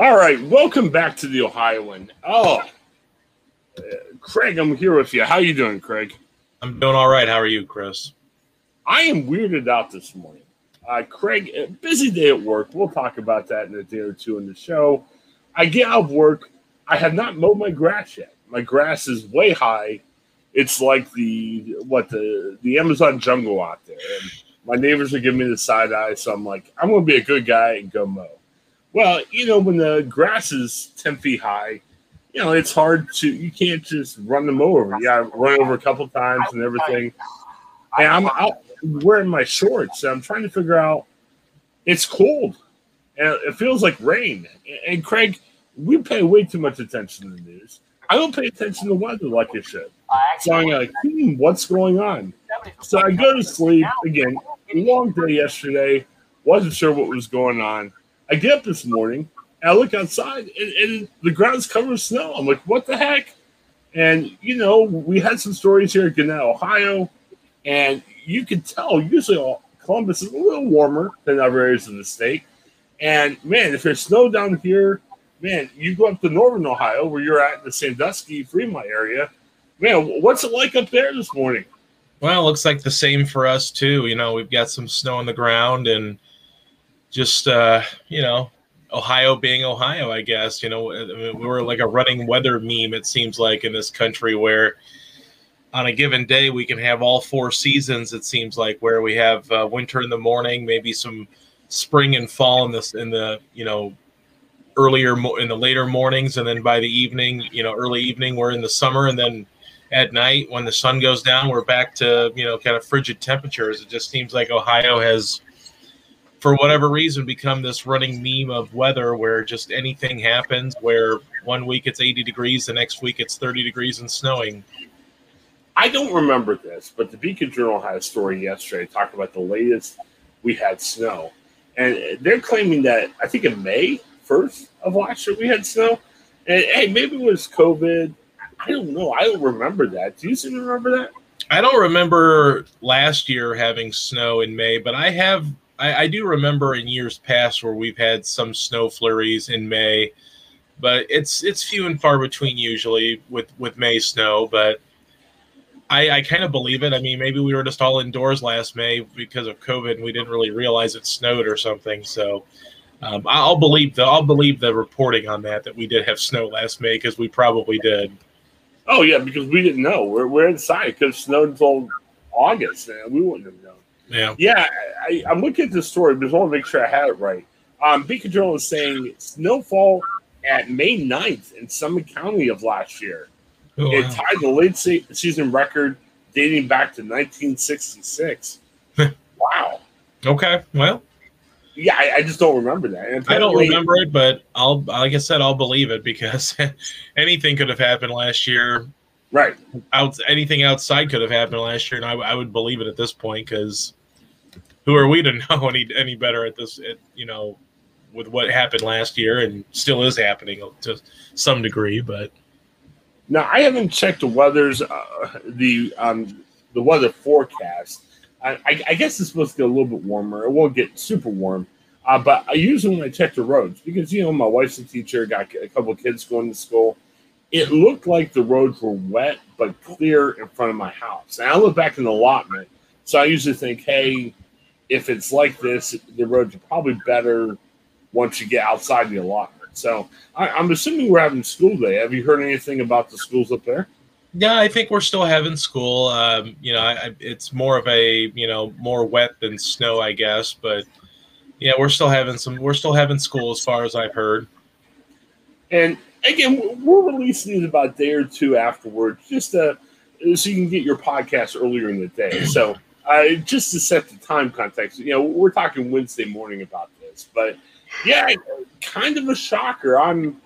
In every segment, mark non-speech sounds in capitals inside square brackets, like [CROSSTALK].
All right, welcome back to the Ohioan. Oh, uh, Craig, I'm here with you. How you doing, Craig? I'm doing all right. How are you, Chris? I am weirded out this morning. Uh, Craig, busy day at work. We'll talk about that in a day or two in the show. I get out of work. I have not mowed my grass yet. My grass is way high. It's like the what the the Amazon jungle out there. And my neighbors are giving me the side eye, so I'm like, I'm gonna be a good guy and go mow. Well, you know, when the grass is 10 feet high, you know, it's hard to, you can't just run the mower over. You got to run over a couple times and everything. And I'm out wearing my shorts. I'm trying to figure out, it's cold and it feels like rain. And Craig, we pay way too much attention to the news. I don't pay attention to weather like I should. So I'm like, hmm, what's going on? So I go to sleep again. Long day yesterday. Wasn't sure what was going on. I get up this morning and I look outside and, and the ground's covered with snow. I'm like, what the heck? And you know, we had some stories here at Gannett, Ohio, and you can tell usually Columbus is a little warmer than other areas of the state. And man, if there's snow down here, man, you go up to northern Ohio where you're at in the Sandusky, Fremont area. Man, what's it like up there this morning? Well, it looks like the same for us too. You know, we've got some snow on the ground and just uh, you know, Ohio being Ohio, I guess. You know, I mean, we were like a running weather meme. It seems like in this country where on a given day we can have all four seasons. It seems like where we have uh, winter in the morning, maybe some spring and fall in this in the you know earlier in the later mornings, and then by the evening, you know, early evening we're in the summer, and then at night when the sun goes down, we're back to you know kind of frigid temperatures. It just seems like Ohio has for whatever reason become this running meme of weather where just anything happens where one week it's 80 degrees the next week it's 30 degrees and snowing. I don't remember this but the beacon journal had a story yesterday talking about the latest we had snow. And they're claiming that i think in may 1st of last year we had snow. And hey maybe it was covid. I don't know. I don't remember that. Do you seem to remember that? I don't remember last year having snow in may but i have I, I do remember in years past where we've had some snow flurries in May, but it's it's few and far between usually with with May snow. But I, I kind of believe it. I mean, maybe we were just all indoors last May because of COVID, and we didn't really realize it snowed or something. So um, I'll believe the I'll believe the reporting on that that we did have snow last May because we probably did. Oh yeah, because we didn't know. We're we're inside because it snowed until August, and we wouldn't have known. Yeah. Yeah, I, am looking at the story, but I want to make sure I had it right. Um, Beacon Journal is saying snowfall at May 9th in Summit County of last year. Oh, it wow. tied the late se- season record dating back to 1966. [LAUGHS] wow. Okay. Well. Yeah, I, I just don't remember that. I don't remember it, but I'll, like I said, I'll believe it because [LAUGHS] anything could have happened last year. Right. Out, anything outside could have happened last year, and I, I would believe it at this point because who are we to [LAUGHS] know any any better at this? At, you know, with what happened last year and still is happening to some degree, but. Now I haven't checked the weather's uh, the um, the weather forecast. I, I, I, guess it's supposed to get a little bit warmer. It won't get super warm, uh, but I usually when I check the roads because you know my wife's a teacher, got a couple kids going to school. It looked like the roads were wet but clear in front of my house. And I look back in the allotment, so I usually think, hey, if it's like this, the roads are probably better once you get outside the allotment. So I, am assuming we're having school day. Have you heard anything about the schools up there? Yeah, I think we're still having school. Um, you know, I, it's more of a you know more wet than snow, I guess. But yeah, we're still having some. We're still having school, as far as I've heard. And again, we're releasing these about a day or two afterwards, just to, so you can get your podcast earlier in the day. So uh, just to set the time context, you know, we're talking Wednesday morning about this, but yeah, kind of a shocker. I'm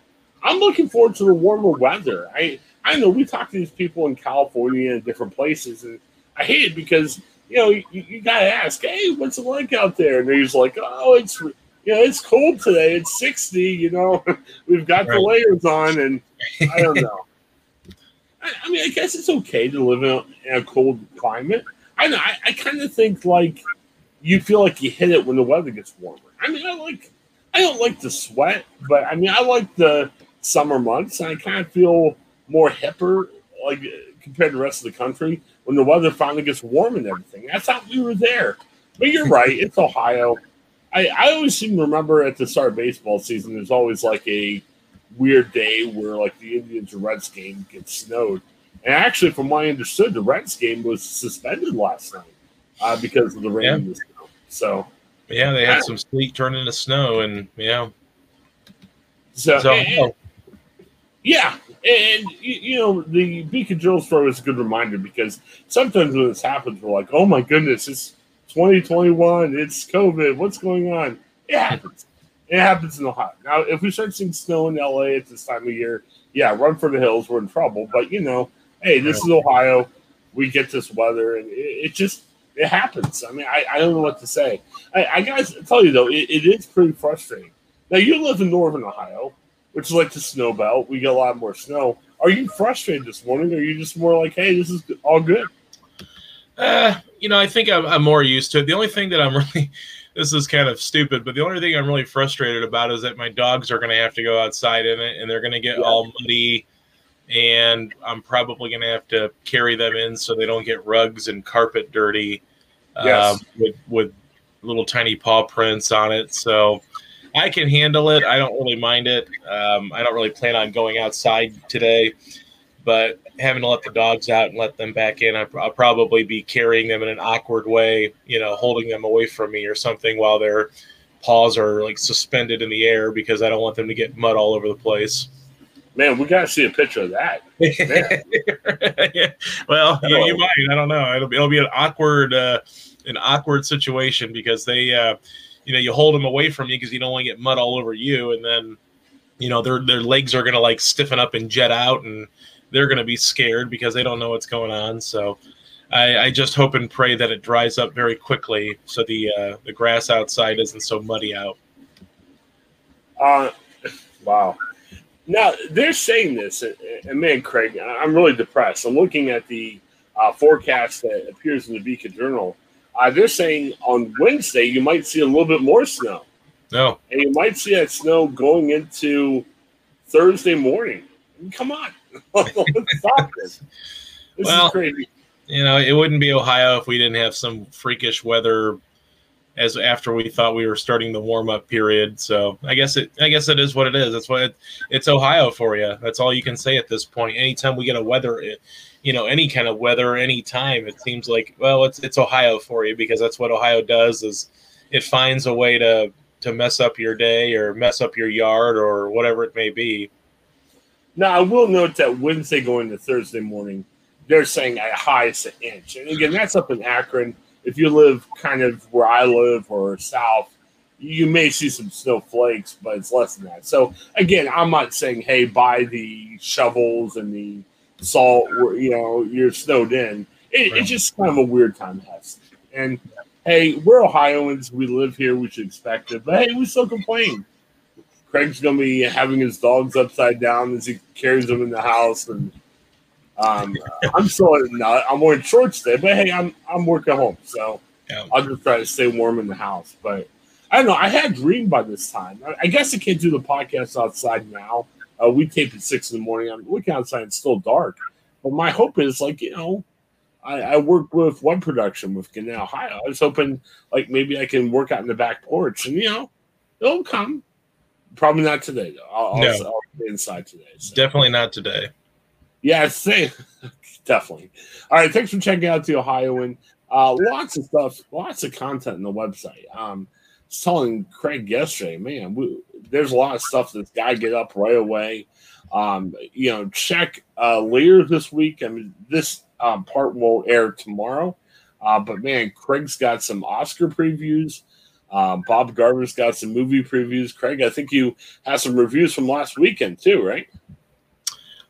I'm looking forward to the warmer weather. I I know we talk to these people in California and different places, and I hate it because you know you, you gotta ask, hey, what's it like out there? And they're just like, oh, it's you know it's cold today. It's sixty. You know, [LAUGHS] we've got right. the layers on, and I don't [LAUGHS] know. I, I, mean, I guess it's okay to live in a, in a cold climate. I know. I, I kind of think like you feel like you hit it when the weather gets warmer. I mean, I like I don't like the sweat, but I mean, I like the summer months. and I kind of feel more hipper, like compared to the rest of the country when the weather finally gets warm and everything. I thought we were there, but you're [LAUGHS] right. It's Ohio. I, I always seem to remember at the start of baseball season, there's always like a weird day where like the Indians or Reds game gets snowed. And actually, from what I understood, the Reds game was suspended last night uh, because of the rain yeah. and the snow. So yeah, they had some sleet turn into snow, and yeah. So, so and, oh. yeah, and you know the Beacon Journal story was a good reminder because sometimes when this happens, we're like, "Oh my goodness, it's 2021, it's COVID, what's going on?" It happens. It happens in Ohio. Now, if we start seeing snow in LA at this time of year, yeah, run for the hills. We're in trouble. But you know, hey, this is Ohio. We get this weather, and it, it just it happens. I mean, I, I don't know what to say. I, I guys tell you though, it, it is pretty frustrating. Now you live in northern Ohio, which is like the snow belt. We get a lot more snow. Are you frustrated this morning? Or are you just more like, hey, this is all good? Uh, you know, I think I'm, I'm more used to it. The only thing that I'm [LAUGHS] really this is kind of stupid, but the only thing I'm really frustrated about is that my dogs are going to have to go outside in it and they're going to get yeah. all muddy and I'm probably going to have to carry them in so they don't get rugs and carpet dirty yes. um, with, with little tiny paw prints on it. So I can handle it. I don't really mind it. Um, I don't really plan on going outside today, but having to let the dogs out and let them back in, I'll probably be carrying them in an awkward way, you know, holding them away from me or something while their paws are like suspended in the air because I don't want them to get mud all over the place. Man, we gotta see a picture of that. [LAUGHS] yeah. Well, [LAUGHS] you, you, might. I don't know. It'll be it'll be an awkward uh, an awkward situation because they, uh, you know, you hold them away from you because you don't want to get mud all over you, and then, you know, their their legs are gonna like stiffen up and jet out, and they're gonna be scared because they don't know what's going on. So. I, I just hope and pray that it dries up very quickly so the uh, the grass outside isn't so muddy out. Uh, [LAUGHS] wow. Now they're saying this, and man, Craig, I'm really depressed. I'm looking at the uh, forecast that appears in the Beacon Journal. Uh, they're saying on Wednesday you might see a little bit more snow. No, and you might see that snow going into Thursday morning. I mean, come on, [LAUGHS] stop this. This well, is crazy. You know, it wouldn't be Ohio if we didn't have some freakish weather as after we thought we were starting the warm up period. So I guess it I guess it is what it is. That's what it, it's Ohio for you. That's all you can say at this point. Anytime we get a weather, you know, any kind of weather, any time, it seems like well, it's it's Ohio for you because that's what Ohio does. Is it finds a way to to mess up your day or mess up your yard or whatever it may be. Now I will note that Wednesday going to Thursday morning, they're saying a high is an inch, and again that's up in Akron if you live kind of where I live or south, you may see some snowflakes, but it's less than that. So again, I'm not saying, hey, buy the shovels and the salt. Where, you know, you're snowed in. It, it's just kind of a weird time to have. And hey, we're Ohioans. We live here. We should expect it. But hey, we still complain. Craig's gonna be having his dogs upside down as he carries them in the house, and um, I'm still not. I'm wearing shorts today, but hey, I'm I'm working home, so yeah. I'll just try to stay warm in the house. But I don't know. I had a dream by this time. I, I guess I can't do the podcast outside now. Uh, we tape at six in the morning. I'm looking outside; it's still dark. But my hope is, like you know, I, I work with web production with Gannett, Ohio. I was hoping, like maybe I can work out in the back porch, and you know, it'll come. Probably not today though. I'll, no. I'll, I'll inside today. So. Definitely not today. Yeah, [LAUGHS] same. Definitely. All right. Thanks for checking out the Ohioan. Uh, lots of stuff, lots of content on the website. Um, I was telling Craig yesterday, man, we, there's a lot of stuff that's got to get up right away. Um, you know, check uh, later this week. I mean, this um, part will air tomorrow. Uh, but man, Craig's got some Oscar previews. Um, Bob Garver's got some movie previews. Craig, I think you have some reviews from last weekend too, right?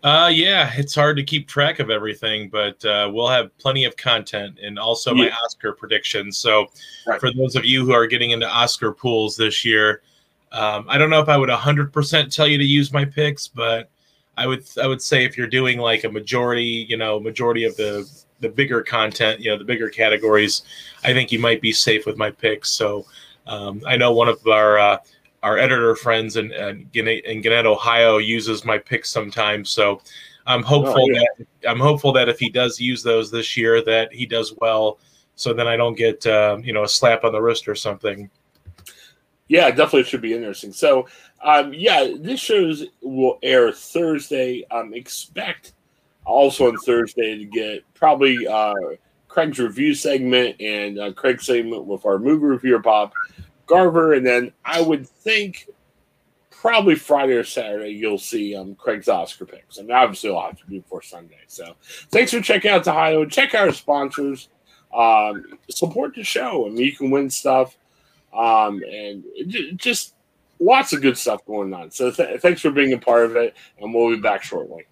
Uh, yeah, it's hard to keep track of everything, but uh, we'll have plenty of content and also yeah. my Oscar predictions. So, right. for those of you who are getting into Oscar pools this year, um, I don't know if I would 100% tell you to use my picks, but I would I would say if you're doing like a majority, you know, majority of the the bigger content, you know, the bigger categories, I think you might be safe with my picks. So, um, I know one of our uh, our editor friends in, in, in Gannett, Ohio, uses my picks sometimes. So I'm hopeful oh, yeah. that I'm hopeful that if he does use those this year, that he does well. So then I don't get uh, you know a slap on the wrist or something. Yeah, definitely should be interesting. So, um, yeah, this shows will air Thursday. Um, expect also on Thursday to get probably uh, Craig's review segment and uh, Craig's segment with our movie reviewer Bob Garver, and then I would think probably Friday or Saturday you'll see um, Craig's Oscar picks. Mean, obviously, i will have to be before Sunday. So, thanks for checking out the Ohio. Check out our sponsors. Um, support the show. I mean, you can win stuff, um, and just lots of good stuff going on. So, th- thanks for being a part of it, and we'll be back shortly.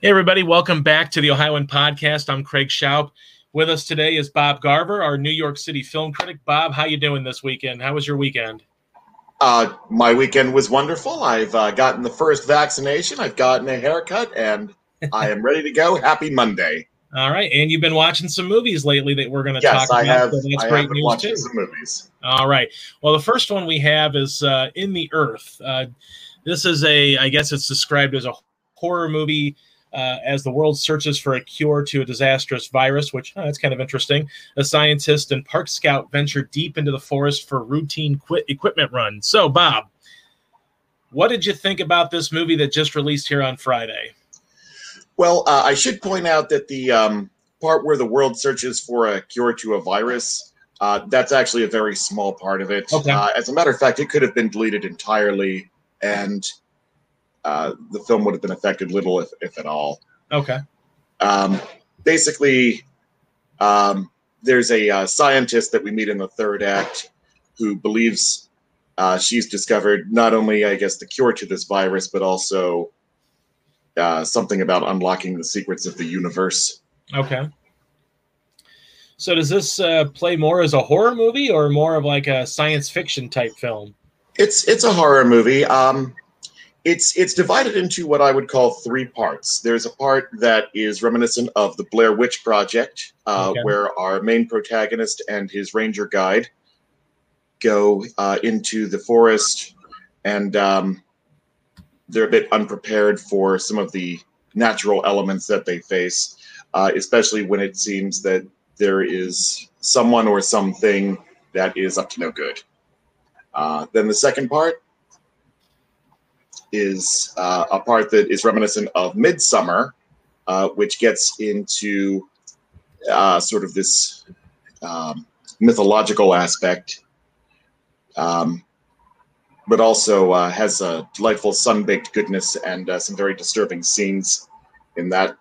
Hey, everybody, welcome back to the Ohioan Podcast. I'm Craig Shoup. With us today is Bob Garver, our New York City film critic. Bob, how you doing this weekend? How was your weekend? Uh, my weekend was wonderful. I've uh, gotten the first vaccination. I've gotten a haircut, and I am ready to go. Happy Monday. [LAUGHS] All right, and you've been watching some movies lately that we're going to yes, talk I about. Have, so that's I great news watching too. some movies. All right. Well, the first one we have is uh, In the Earth. Uh, this is a, I guess it's described as a horror movie uh, as the world searches for a cure to a disastrous virus, which oh, that's kind of interesting. A scientist and park scout venture deep into the forest for routine quit equipment run. So, Bob, what did you think about this movie that just released here on Friday? Well, uh, I should point out that the um, part where the world searches for a cure to a virus. Uh, that's actually a very small part of it. Okay. Uh, as a matter of fact, it could have been deleted entirely, and uh, the film would have been affected little, if, if at all. Okay. Um, basically, um, there's a uh, scientist that we meet in the third act who believes uh, she's discovered not only, I guess, the cure to this virus, but also uh, something about unlocking the secrets of the universe. Okay. So does this uh, play more as a horror movie or more of like a science fiction type film? It's it's a horror movie. Um, it's it's divided into what I would call three parts. There's a part that is reminiscent of the Blair Witch Project, uh, okay. where our main protagonist and his ranger guide go uh, into the forest, and um, they're a bit unprepared for some of the natural elements that they face, uh, especially when it seems that there is someone or something that is up to no good. Uh, then the second part is uh, a part that is reminiscent of Midsommar, uh, which gets into uh, sort of this um, mythological aspect, um, but also uh, has a delightful sun-baked goodness and uh, some very disturbing scenes in that.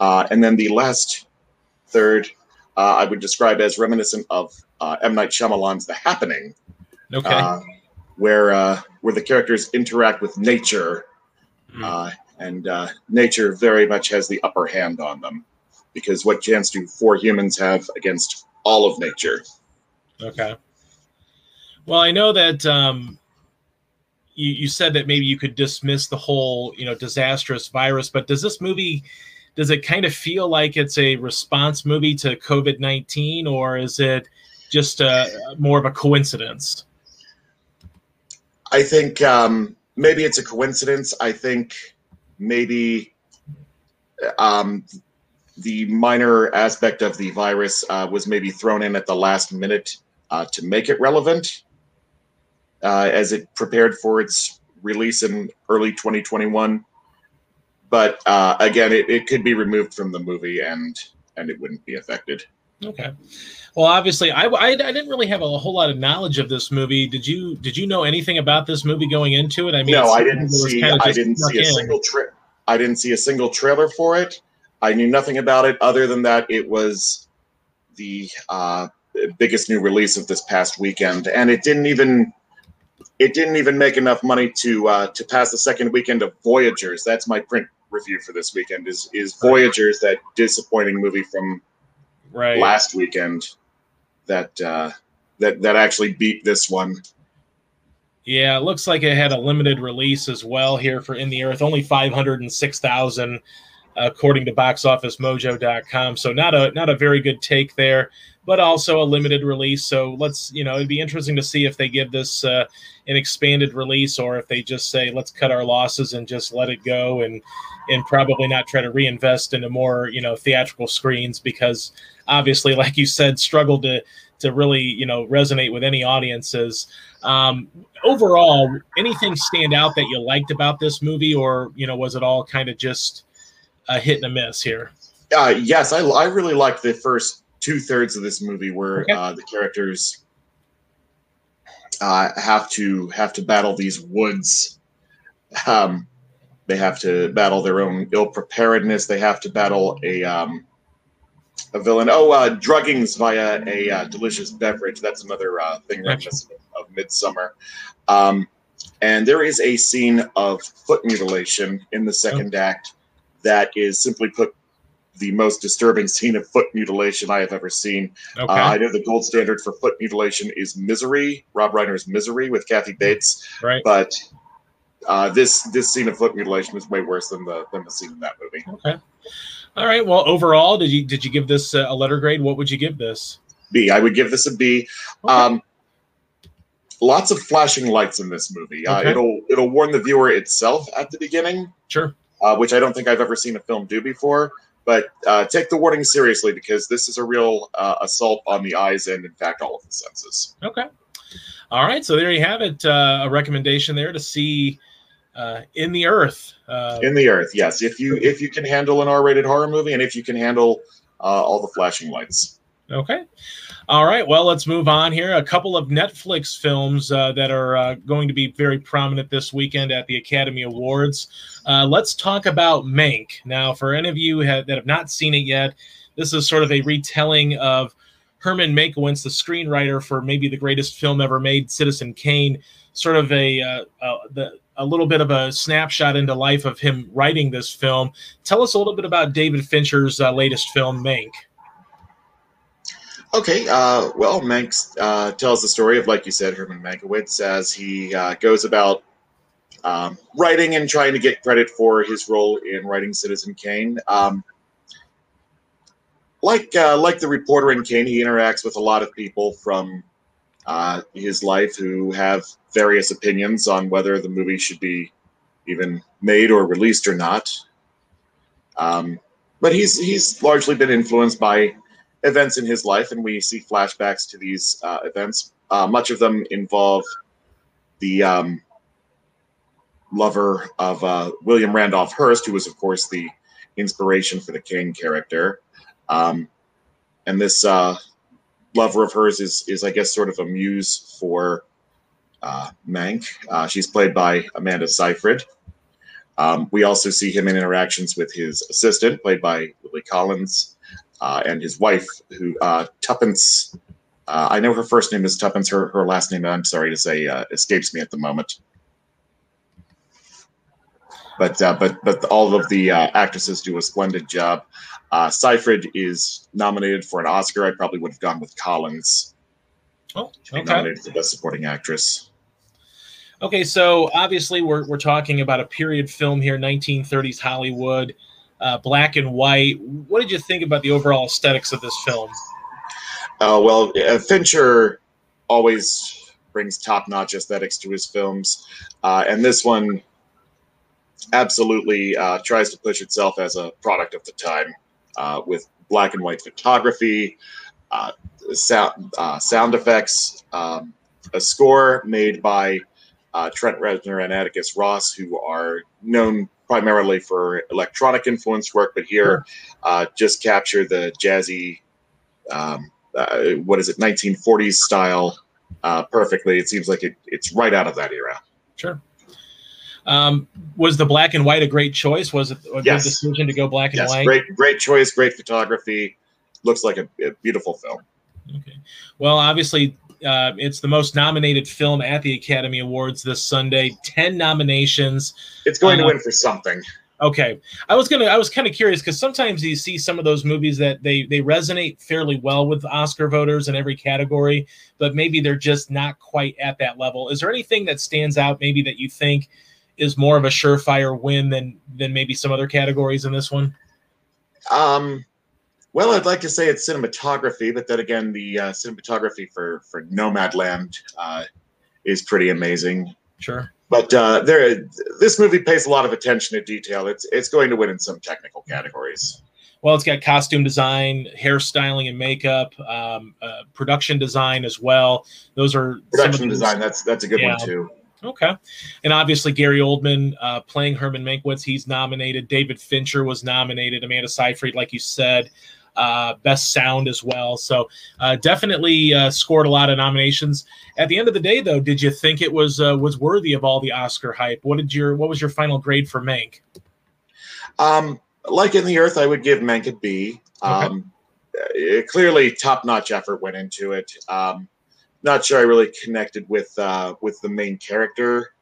Uh, and then the last third, I would describe as reminiscent of M. Night Shyamalan's The Happening. Okay where uh, where the characters interact with nature, mm. uh, and uh, nature very much has the upper hand on them, because what chance do four humans have against all of nature? Okay. Well, I know that um, you, you said that maybe you could dismiss the whole you know disastrous virus, but does this movie? Does it kind of feel like it's a response movie to COVID nineteen, or is it just uh, more of a coincidence? I think um, maybe it's a coincidence. I think maybe um, the minor aspect of the virus uh, was maybe thrown in at the last minute uh, to make it relevant uh, as it prepared for its release in early 2021. But uh, again, it, it could be removed from the movie and and it wouldn't be affected. Okay. Well, obviously, I, I, I, didn't really have a whole lot of knowledge of this movie. Did you Did you know anything about this movie going into it? I mean, no, I didn't see. I didn't see a in. single tra- I didn't see a single trailer for it. I knew nothing about it other than that it was the uh, biggest new release of this past weekend, and it didn't even it didn't even make enough money to uh, to pass the second weekend of Voyagers. That's my print review for this weekend. Is is Voyagers that disappointing movie from right. last weekend that uh, that that actually beat this one. Yeah, it looks like it had a limited release as well here for In the Earth, only 506,000 according to BoxOfficeMojo.com. So not a not a very good take there, but also a limited release. So let's you know it'd be interesting to see if they give this uh, an expanded release or if they just say let's cut our losses and just let it go and and probably not try to reinvest into more you know theatrical screens because obviously [LAUGHS] like you said struggled to to really you know resonate with any audiences um, overall anything stand out that you liked about this movie or you know was it all kind of just a hit and a miss here uh, yes I, I really like the first two-thirds of this movie where okay. uh, the characters uh, have to have to battle these woods um, they have to battle their own ill preparedness. They have to battle a um, a villain. Oh, uh, druggings via a uh, delicious beverage. That's another uh, thing reminiscent of Midsommar. Um, and there is a scene of foot mutilation in the second oh. act that is simply put the most disturbing scene of foot mutilation I have ever seen. Okay. Uh, I know the gold standard for foot mutilation is Misery, Rob Reiner's Misery with Kathy Bates. Right. But uh, this this scene of foot mutilation is way worse than the than the scene in that movie. Okay. All right. Well, overall, did you did you give this a letter grade? What would you give this? B. I would give this a B. Okay. Um, lots of flashing lights in this movie. Uh, okay. Uh, it'll it'll warn the viewer itself at the beginning. Sure. Uh, which I don't think I've ever seen a film do before. But uh, take the warning seriously because this is a real uh, assault on the eyes and, in fact, all of the senses. Okay. All right. So there you have it. Uh, a recommendation there to see uh, in the earth. Uh, in the earth, yes. If you if you can handle an R-rated horror movie, and if you can handle uh, all the flashing lights. Okay. All right. Well, let's move on here. A couple of Netflix films uh, that are uh, going to be very prominent this weekend at the Academy Awards. Uh, let's talk about Mank. Now, for any of you that have not seen it yet, this is sort of a retelling of Herman Mankiewicz, the screenwriter for maybe the greatest film ever made, Citizen Kane. Sort of a uh, the a little bit of a snapshot into life of him writing this film. Tell us a little bit about David Fincher's uh, latest film, Mank. Okay, uh, well, Mank uh, tells the story of, like you said, Herman Mankiewicz as he uh, goes about um, writing and trying to get credit for his role in writing Citizen Kane. Um, like uh, like the reporter in Kane, he interacts with a lot of people from uh, his life who have various opinions on whether the movie should be even made or released or not. Um, but he's he's largely been influenced by events in his life, and we see flashbacks to these uh, events. Uh, much of them involve the um, lover of uh, William Randolph Hearst, who was, of course, the inspiration for the King character. Um, and this uh, lover of hers is is I guess sort of a muse for uh, Mank. Uh, she's played by Amanda Seyfried. Um, we also see him in interactions with his assistant, played by Lily Collins, uh, and his wife, who uh, Tuppence. Uh, I know her first name is Tuppence. Her her last name, I'm sorry to say, uh, escapes me at the moment. But uh, but but all of the uh, actresses do a splendid job. Uh, Seyfried is nominated for an Oscar. I probably would have gone with Collins. Oh, okay. Nominated for Best Supporting Actress. Okay, so obviously we're, we're talking about a period film here, 1930s Hollywood, uh, black and white. What did you think about the overall aesthetics of this film? Uh, well, uh, Fincher always brings top-notch aesthetics to his films, uh, and this one absolutely uh, tries to push itself as a product of the time uh, with black and white photography, sound, sound effects, um, a score made by uh, Trent Reznor and Atticus Ross, who are known primarily for electronic influence work, but here uh, just capture the jazzy, um, what is it, 1940s style perfectly. It seems like it, it's right out of that era. Sure. Um, was the black and white a great choice? Was it a yes. good decision to go black and yes, white? Great, great choice. Great photography. Looks like a, a beautiful film. Okay. Well, obviously, uh, it's the most nominated film at the Academy Awards this Sunday. Ten nominations. It's going uh, to win for something. Okay, I was gonna. I was kind of curious because sometimes you see some of those movies that they they resonate fairly well with Oscar voters in every category, but maybe they're just not quite at that level. Is there anything that stands out, maybe that you think is more of a surefire win than than maybe some other categories in this one? Um, well, I'd like to say it's cinematography, but then again, the uh, cinematography for for Nomadland uh, is pretty amazing. Sure. But uh, there, this movie pays a lot of attention to detail. It's it's going to win in some technical categories. Well, it's got costume design, hairstyling and makeup, um, uh, production design as well. Those are production design. That's that's a good yeah. one too. Okay. And obviously, Gary Oldman uh, playing Herman Mankiewicz, he's nominated. David Fincher was nominated. Amanda Seyfried, like you said uh, best sound as well. So uh, definitely uh, scored a lot of nominations. At the end of the day, though, did you think it was uh, was worthy of all the Oscar hype? What did your what was your final grade for Mank? Um, like in the Earth, I would give Mank a B. Um, okay. clearly, top notch effort went into it. Um, not sure I really connected with uh, with the main character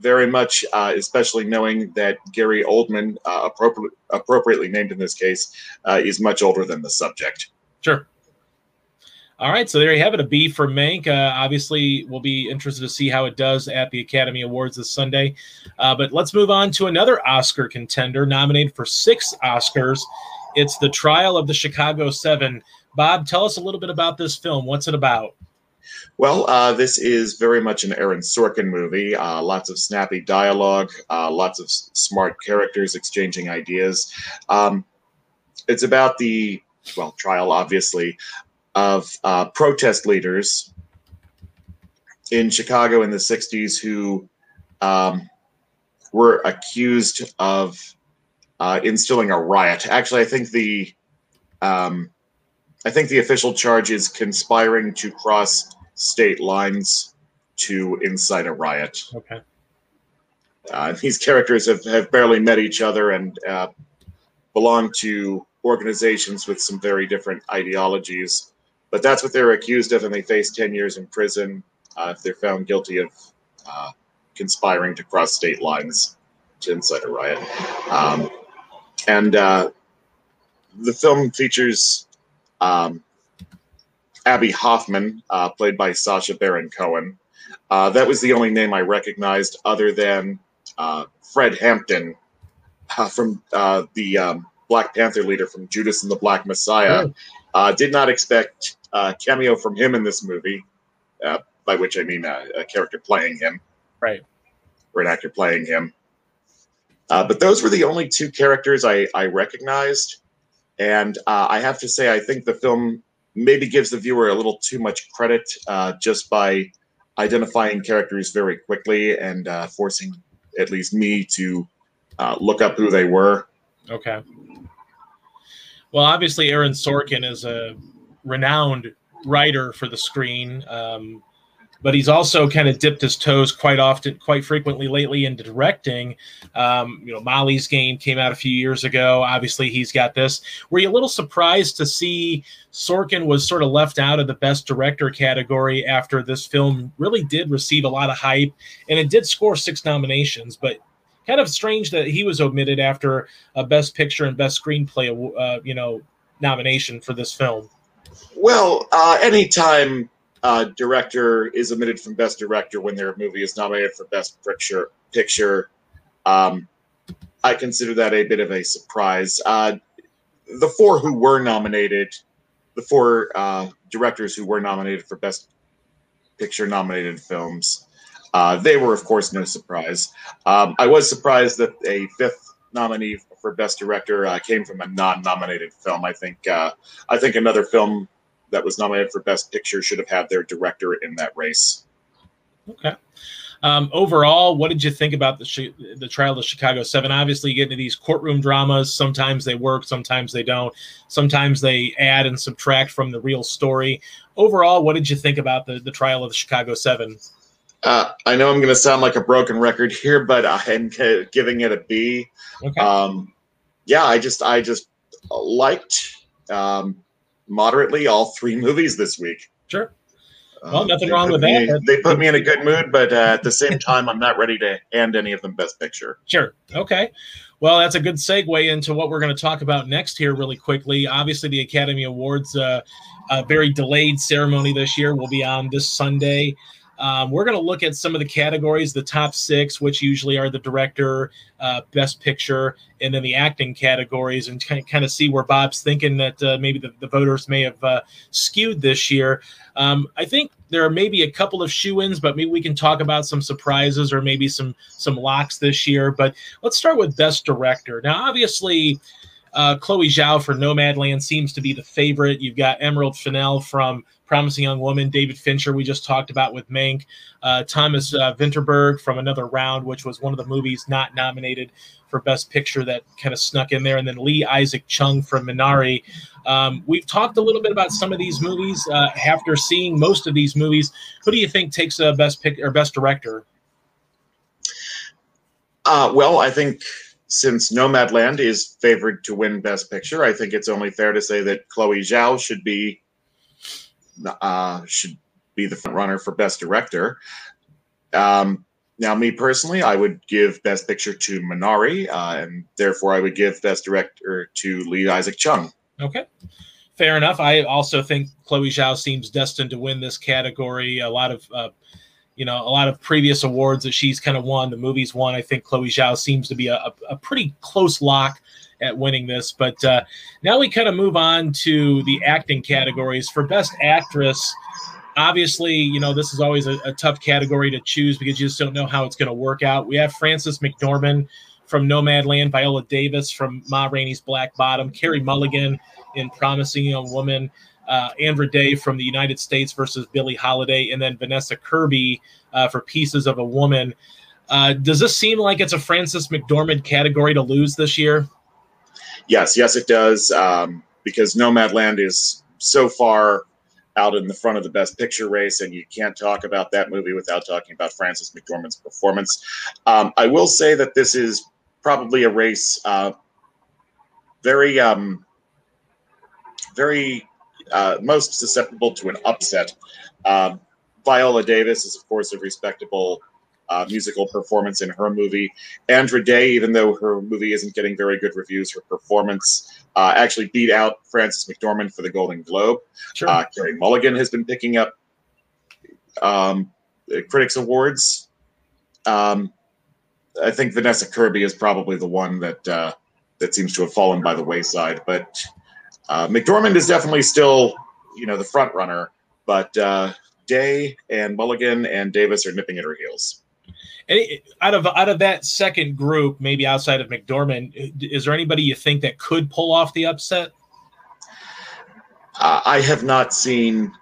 very much, uh, especially knowing that Gary Oldman, uh, appropriate, appropriately named in this case, uh, is much older than the subject. Sure. All right, so there you have it, a B for Mank. Uh, obviously, we'll be interested to see how it does at the Academy Awards this Sunday. Uh, but let's move on to another Oscar contender nominated for six Oscars. It's The Trial of the Chicago Seven. Bob, tell us a little bit about this film. What's it about? Well, uh, this is very much an Aaron Sorkin movie. Uh, lots of snappy dialogue, uh, lots of s- smart characters exchanging ideas. Um, it's about the, well, trial, obviously, of uh, protest leaders in Chicago in the 60s who um, were accused of uh, instilling a riot. Actually, I think the. Um, I think the official charge is conspiring to cross state lines to incite a riot. Okay. Uh, these characters have, have barely met each other and uh, belong to organizations with some very different ideologies. But that's what they're accused of, and they face 10 years in prison uh, if they're found guilty of uh, conspiring to cross state lines to incite a riot. Um, and uh, the film features um, Abbie Hoffman, uh, played by Sacha Baron Cohen. Uh, that was the only name I recognized, other than uh, Fred Hampton uh, from uh, the um, Black Panther leader from Judas and the Black Messiah. Uh, did not expect a cameo from him in this movie, by which I mean a character playing him, right, or an actor playing him. but those were the only two characters I, I recognized. And I have to say, I think the film maybe gives the viewer a little too much credit uh, just by identifying characters very quickly and uh, forcing at least me to uh, look up who they were. Okay. Well, obviously, Aaron Sorkin is a renowned writer for the screen. Um, but he's also kind of dipped his toes quite often, quite frequently lately into directing. Um, you know, Molly's Game came out a few years ago. Obviously, he's got this. Were you a little surprised to see Sorkin was sort of left out of the best director category after this film really did receive a lot of hype and it did score six nominations, but kind of strange that he was omitted after a best picture and best screenplay, uh, you know, nomination for this film. Well, uh, anytime uh, director is omitted from Best Director when their movie is nominated for Best Picture. Picture. Um, I consider that a bit of a surprise. Uh, the four who were nominated, the four uh, directors who were nominated for Best Picture nominated films, uh, they were, of course, no surprise. Um, I was surprised that a fifth nominee for Best Director uh, came from a non-nominated film. I think uh, I think another film that was nominated for Best Picture should have had their director in that race. Okay. Um, overall, what did you think about the the trial of Chicago Seven? Obviously, you get into these courtroom dramas. Sometimes they work, sometimes they don't. Sometimes they add and subtract from the real story. Overall, what did you think about the the trial of the Chicago Seven? Uh, I know I'm going to sound like a broken record here, but I'm giving it a B. Okay. Um, yeah, I just I just liked um, moderately all three movies this week. Sure. Well, um, nothing wrong with me, that. They put me in a good mood, but uh, at the same [LAUGHS] time, I'm not ready to hand any of them Best Picture. Sure. Okay. Well, that's a good segue into what we're going to talk about next here, really quickly. Obviously, the Academy Awards, uh, a very delayed ceremony this year, will be on this Sunday. Um, we're going to look at some of the categories, the top six, which usually are the director, uh, best picture, and then the acting categories, and kind of see where Bob's thinking that uh, maybe the, the, voters may have uh, skewed this year. Um, I think there are maybe a couple of shoe-ins, but maybe we can talk about some surprises or maybe some some locks this year. But let's start with best director. Now, obviously. Uh, Chloe Zhao for Nomadland seems to be the favorite. You've got Emerald Fennell from Promising Young Woman, David Fincher, we just talked about with Mank, uh, Thomas uh, Vinterberg from Another Round, which was one of the movies not nominated for Best Picture that kind of snuck in there, and then Lee Isaac Chung from Minari. Um, we've talked a little bit about some of these movies. Uh, after seeing most of these movies, who do you think takes a Best Pick or Best Director? Uh, well, I think since Nomadland is favored to win Best Picture, I think it's only fair to say that Chloe Zhao should be uh, should be the front runner for Best Director. Um, now, me personally, I would give Best Picture to Minari, uh, and therefore I would give Best Director to Lee Isaac Chung. Okay. Fair enough. I also think Chloe Zhao seems destined to win this category. A lot of, uh, you know, a lot of previous awards that she's kind of won, the movies won. I think Chloe Zhao seems to be a, a pretty close lock at winning this. But uh, now we kind of move on to the acting categories for Best Actress. Obviously, you know this is always a, a tough category to choose because you just don't know how it's going to work out. We have Frances McDormand from Nomadland, Viola Davis from Ma Rainey's Black Bottom, Carey Mulligan in Promising Young Woman, uh, Andra Day from the United States versus Billie Holiday, and then Vanessa Kirby uh, for Pieces of a Woman. Uh, does this seem like it's a Frances McDormand category to lose this year? yes, yes, it does. Um, because Nomadland is so far out in the front of the Best Picture race, and you can't talk about that movie without talking about Frances McDormand's performance. Um, I will say that this is probably a race uh, very, um, very uh, most susceptible to an upset. Uh, Viola Davis is, of course, a respectable uh, musical performance in her movie. Andra Day, even though her movie isn't getting very good reviews, her performance uh, actually beat out Frances McDormand for the Golden Globe. Sure. Uh, Carey Mulligan has been picking up um, critics awards. Um, I think Vanessa Kirby is probably the one that uh, that seems to have fallen by the wayside, but uh, McDormand is definitely still, you know, the front runner. But uh, Day and Mulligan and Davis are nipping at her heels. Any, out of out of that second group, maybe outside of McDormand, is there anybody you think that could pull off the upset? Uh, I have not seen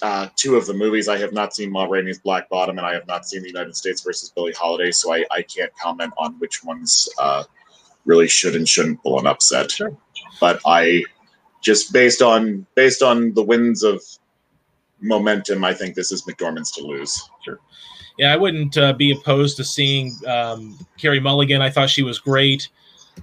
uh, two of the movies. I have not seen Ma Rainey's Black Bottom, and I have not seen The United States versus Billie Holiday, so I, I can't comment on which ones uh, really should and shouldn't pull an upset. Sure. But I just based on based on the winds of momentum, I think this is McDormand's to lose. Sure yeah, I wouldn't uh, be opposed to seeing um, Carey Mulligan. I thought she was great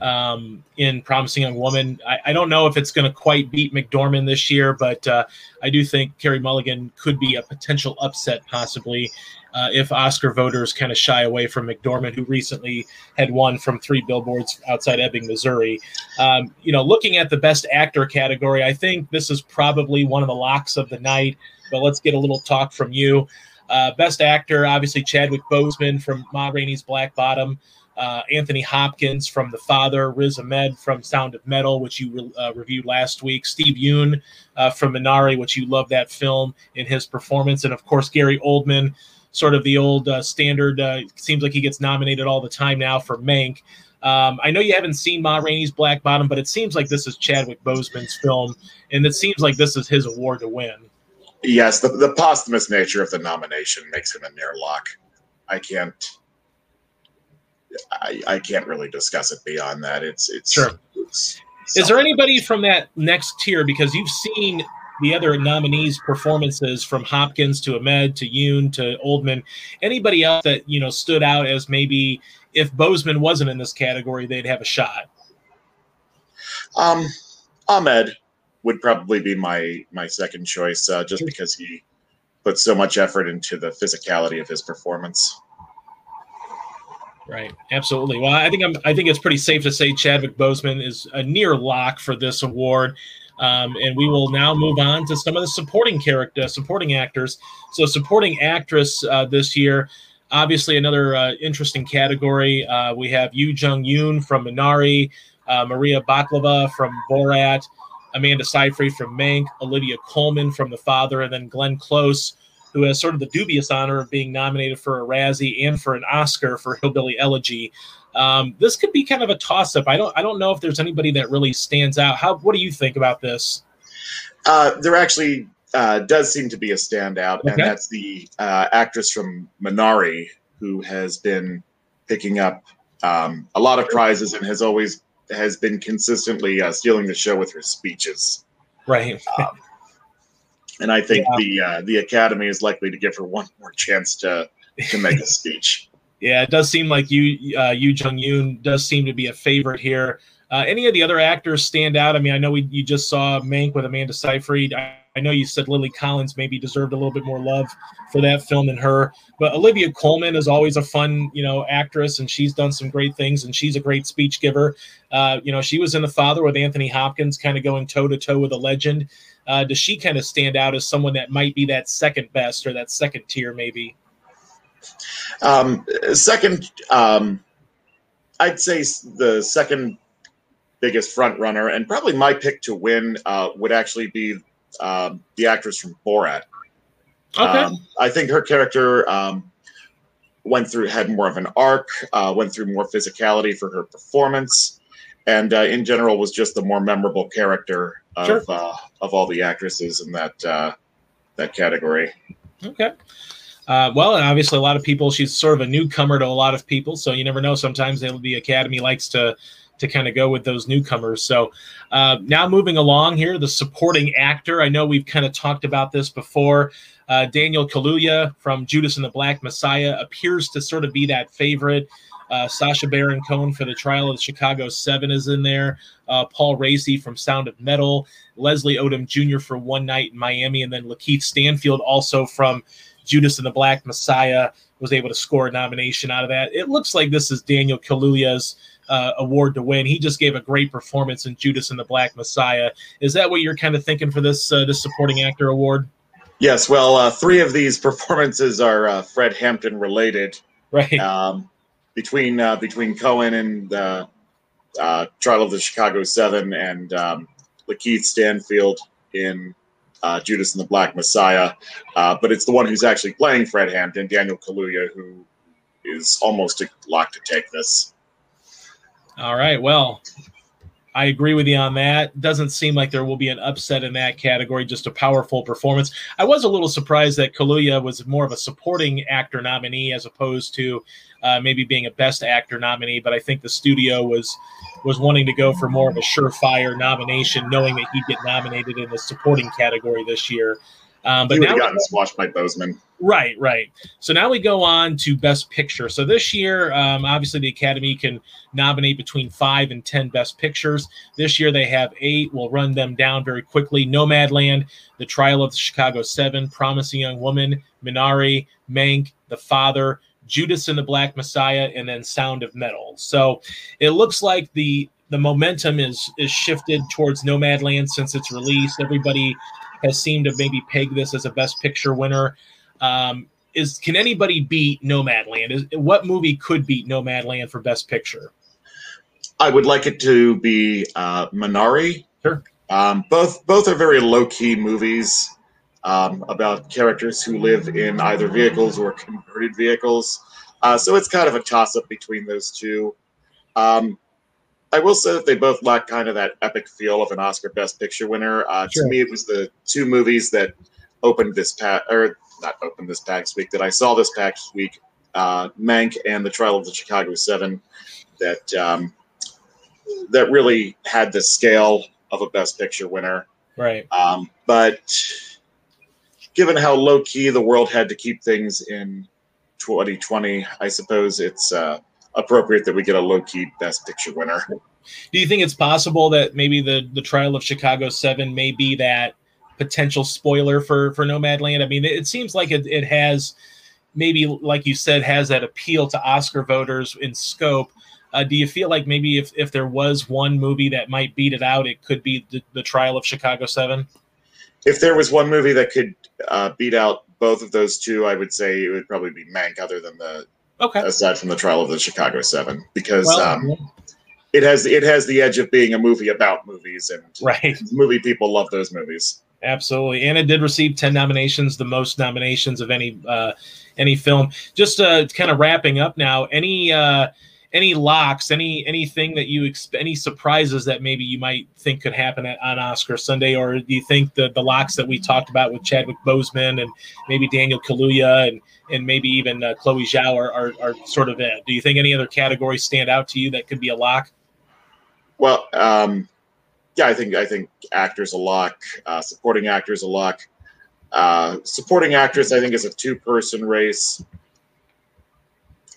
um, in Promising Young Woman. I, I don't know if it's going to quite beat McDormand this year, but uh, I do think Carey Mulligan could be a potential upset, possibly, uh, if Oscar voters kind of shy away from McDormand, who recently had won from three billboards outside Ebbing, Missouri. Um, you know, looking at the Best Actor category, I think this is probably one of the locks of the night. But let's get a little talk from you. Uh, best actor, obviously Chadwick Boseman from Ma Rainey's Black Bottom, uh, Anthony Hopkins from The Father, Riz Ahmed from Sound of Metal, which you re- uh, reviewed last week, Steve Yeun uh, from Minari, which you love that film in his performance, and of course Gary Oldman, sort of the old uh, standard. Uh, seems like he gets nominated all the time now for Mank. Um, I know you haven't seen Ma Rainey's Black Bottom, but it seems like this is Chadwick Boseman's film, and it seems like this is his award to win. Yes, the, the posthumous nature of the nomination makes him a near lock. I can't. I, I can't really discuss it beyond that. It's it's sure. It's Is there anybody from that next tier because you've seen the other nominees' performances from Hopkins to Ahmed to Yeun to Oldman? Anybody else that you know stood out as maybe if Boseman wasn't in this category, they'd have a shot? Um, Ahmed would probably be my my second choice, uh, just because he put so much effort into the physicality of his performance. Right, absolutely. Well, I think I'm. I think it's pretty safe to say Chadwick Boseman is a near lock for this award. Um, and we will now move on to some of the supporting character, supporting actors. So, supporting actress uh, this year, obviously another uh, interesting category. Uh, we have Yuh-Jung Youn from Minari, uh, Maria Bakalova from Borat, Amanda Seyfried from Mank, Olivia Colman from The Father, and then Glenn Close, who has sort of the dubious honor of being nominated for a Razzie and for an Oscar for Hillbilly Elegy. Um, this could be kind of a toss up. I don't I don't know if there's anybody that really stands out. How what do you think about this? Uh, there actually uh, does seem to be a standout, okay. and that's the uh, actress from Minari who has been picking up um, a lot of prizes and has always has been consistently uh, stealing the show with her speeches. Right. Um, and I think yeah. the uh, the Academy is likely to give her one more chance to to make a speech. Yeah, it does seem like you, uh, Yuh-Jung Youn does seem to be a favorite here. Uh, any of the other actors stand out? I mean, I know we you just saw Mank with Amanda Seyfried. I, I know you said Lily Collins maybe deserved a little bit more love for that film than her, but Olivia Colman is always a fun, you know, actress, and she's done some great things, and she's a great speech giver. Uh, you know, she was in The Father with Anthony Hopkins, kind of going toe to toe with a legend. Uh, does she kind of stand out as someone that might be that second best or that second tier, maybe? Um, second, um, I'd say the second biggest front runner, and probably my pick to win uh, would actually be um, the actress from Borat. Okay. Um, I think her character um, went through had more of an arc, uh, went through more physicality for her performance, and uh, in general was just the more memorable character of sure. Uh, of all the actresses in that uh, that category. Okay. Uh, well, and obviously, a lot of people. She's sort of a newcomer to a lot of people, so you never know. Sometimes the Academy likes to to kind of go with those newcomers. So uh, now moving along here, the supporting actor. I know we've kind of talked about this before. Uh, Daniel Kaluuya from Judas and the Black Messiah appears to sort of be that favorite. Uh, Sacha Baron Cohen for the Trial of the Chicago Seven is in there. Uh, Paul Raci from Sound of Metal. Leslie Odom Jr. for One Night in Miami, and then Lakeith Stanfield also from Judas and the Black Messiah was able to score a nomination out of that. It looks like this is Daniel Kaluuya's uh, award to win. He just gave a great performance in Judas and the Black Messiah. Is that what you're kind of thinking for this uh, this supporting actor award? Yes. Well, uh, three of these [LAUGHS] performances are uh, Fred Hampton related. Right. Um, between uh, between Cohen and the uh, Trial of the Chicago Seven and um, Lakeith Stanfield in uh, Judas and the Black Messiah, uh, but it's the one who's actually playing Fred Hampton, Daniel Kaluuya, who is almost locked to take this. All right. Well, I agree with you on that. Doesn't seem like there will be an upset in that category. Just a powerful performance. I was a little surprised that Kaluuya was more of a supporting actor nominee as opposed to uh, maybe being a best actor nominee. But I think the studio was was wanting to go for more of a surefire nomination, knowing that he'd get nominated in the supporting category this year. Um, but he now gotten squashed by Boseman. Right, right. So now we go on to Best Picture. So this year, um, obviously, the Academy can nominate between five and ten Best Pictures. This year, they have eight. We'll run them down very quickly. Nomadland, The Trial of the Chicago Seven, Promising Young Woman, Minari, Mank, The Father, Judas and the Black Messiah, and then Sound of Metal. So it looks like the the momentum is is shifted towards Nomadland since its release. Everybody has seemed to maybe peg this as a Best Picture winner. Um, is can anybody beat Nomadland? Is what movie could beat Nomadland for Best Picture? I would like it to be uh, Minari. Sure. Um, both both are very low key movies um, about characters who live in either vehicles or converted vehicles. Uh, so it's kind of a toss up between those two. Um, I will say that they both lack kind of that epic feel of an Oscar Best Picture winner. Uh, sure. To me, it was the two movies that opened this past, or not opened this past week, that I saw this past week, uh, Mank and The Trial of the Chicago Seven, that um, that really had the scale of a Best Picture winner. Right. Um, but given how low key the world had to keep things in 2020, I suppose it's uh, appropriate that we get a low key Best Picture winner. Do you think it's possible that maybe the the trial of Chicago Seven may be that potential spoiler for for Nomadland? I mean, it, seems like it, it has maybe, like you said, has that appeal to Oscar voters in scope. Uh, do you feel like maybe if, if there was one movie that might beat it out, it could be the, the Trial of Chicago Seven? If there was one movie that could uh, beat out both of those two, I would say it would probably be Mank, other than the okay. aside from the Trial of the Chicago Seven, because well, um, it has it has the edge of being a movie about movies, and right. movie people love those movies. Absolutely, and it did receive ten nominations, the most nominations of any uh, any film. Just uh, kind of wrapping up now. Any uh, any locks? Any anything that you exp- any surprises that maybe you might think could happen at, on Oscar Sunday, or do you think the the locks that we talked about with Chadwick Boseman and maybe Daniel Kaluuya and and maybe even uh, Chloe Zhao are, are, are sort of it? Do you think any other categories stand out to you that could be a lock? Well, um, yeah, I think I think actors a lock, uh, supporting actors a lock. Uh, supporting actress, I think, is a two-person race.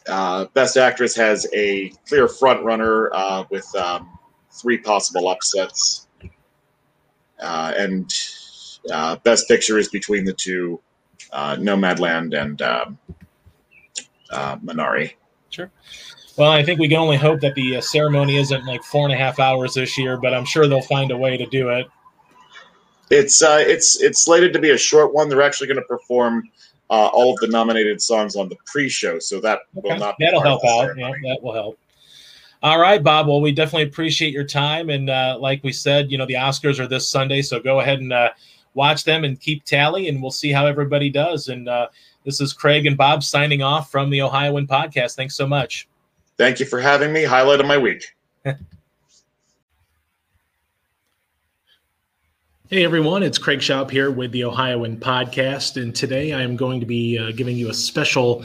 Uh, best actress has a clear front runner uh, with um, three possible upsets, uh, and uh, best picture is between the two, uh, Nomadland and um, Minari. Sure. Well, I think we can only hope that the uh, ceremony isn't like four and a half hours this year, but I'm sure they'll find a way to do it. It's uh, it's it's slated to be a short one. They're actually going to perform uh, all of the nominated songs on the pre-show, so that okay. will not. That'll help out. Yeah, that will help. All right, Bob. Well, we definitely appreciate your time, and uh, like we said, you know, the Oscars are this Sunday, so go ahead and uh, watch them and keep tally, and we'll see how everybody does. And uh, this is Craig and Bob signing off from the Ohioan Podcast. Thanks so much. Thank you for having me. Highlight of my week. [LAUGHS] Hey everyone, it's Craig Shoup here with the Ohioan Podcast, and today I am going to be uh, giving you a special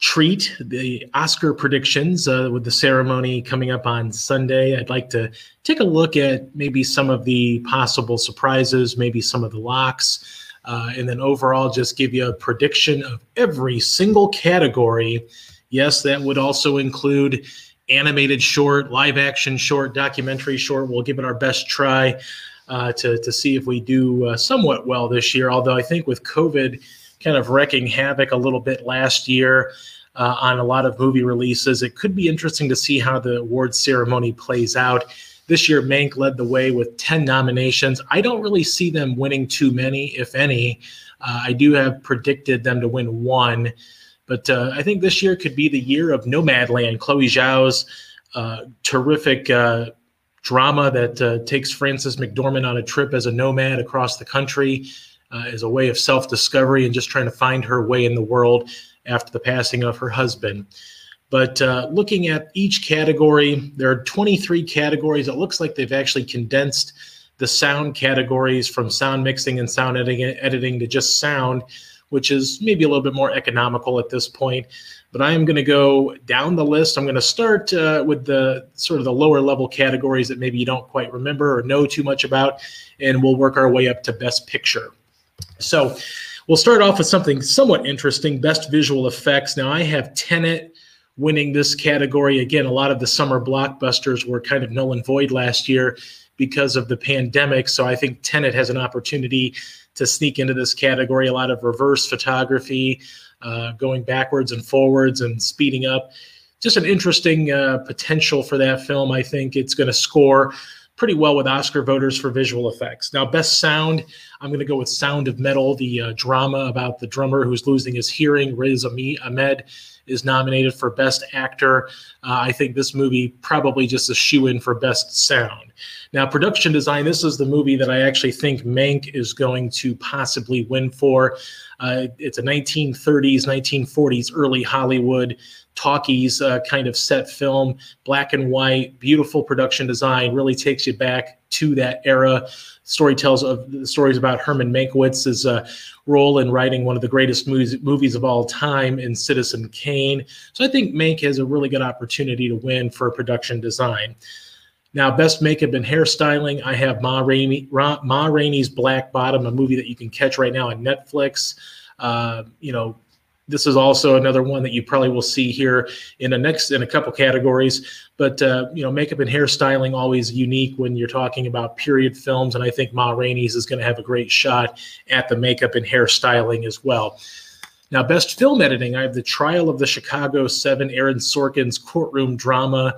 treat the Oscar predictions uh, with the ceremony coming up on Sunday. I'd like to take a look at maybe some of the possible surprises, maybe some of the locks, uh, and then overall just give you a prediction of every single category Yes, that would also include animated short, live action short, documentary short. We'll give it our best try uh, to, to see if we do uh, somewhat well this year. Although I think with COVID kind of wrecking havoc a little bit last year uh, on a lot of movie releases, it could be interesting to see how the awards ceremony plays out. This year, Mank led the way with 10 nominations. I don't really see them winning too many, if any. Uh, I do have predicted them to win one. But uh, I think this year could be the year of Nomadland, Chloe Zhao's uh, terrific drama that uh, takes Frances McDormand on a trip as a nomad across the country uh, as a way of self discovery and just trying to find her way in the world after the passing of her husband. But uh, looking at each category, there are 23 categories. It looks like they've actually condensed the sound categories from sound mixing and sound editing, editing to just sound which is maybe a little bit more economical at this point. But I am going to go down the list. I'm going to start uh, with the sort of the lower level categories that maybe you don't quite remember or know too much about, and we'll work our way up to Best Picture. So we'll start off with something somewhat interesting Best Visual Effects. Now, I have Tenet winning this category. Again, a lot of the summer blockbusters were kind of null and void last year because of the pandemic. So I think Tenet has an opportunity to sneak into this category. A lot of reverse photography, uh, going backwards and forwards and speeding up. Just an interesting uh, potential for that film. I think it's going to score pretty well with Oscar voters for visual effects. Now, best sound, I'm going to go with Sound of Metal, the uh, drama about the drummer who's losing his hearing. Riz Ahmed is nominated for best actor. Uh, I think this movie probably just a shoe in for best sound. Now, production design, this is the movie that I actually think Mank is going to possibly win for. Uh, it's a 1930s, 1940s, early Hollywood talkies uh, kind of set film, black and white, beautiful production design, really takes you back to that era. Story tells of the stories about Herman Mankiewicz's uh, role in writing one of the greatest movies, movies of all time in Citizen Kane. So I think Mank has a really good opportunity to win for production design. Now, best makeup and hairstyling, I have Ma, Rainey, Ma Rainey's Black Bottom, a movie that you can catch right now on Netflix. Uh, you know, this is also another one that you probably will see here in a next in a couple categories. But uh, you know, makeup and hairstyling always unique when you're talking about period films, and I think Ma Rainey's is going to have a great shot at the makeup and hairstyling as well. Now, best film editing, I have The Trial of the Chicago Seven, Aaron Sorkin's courtroom drama.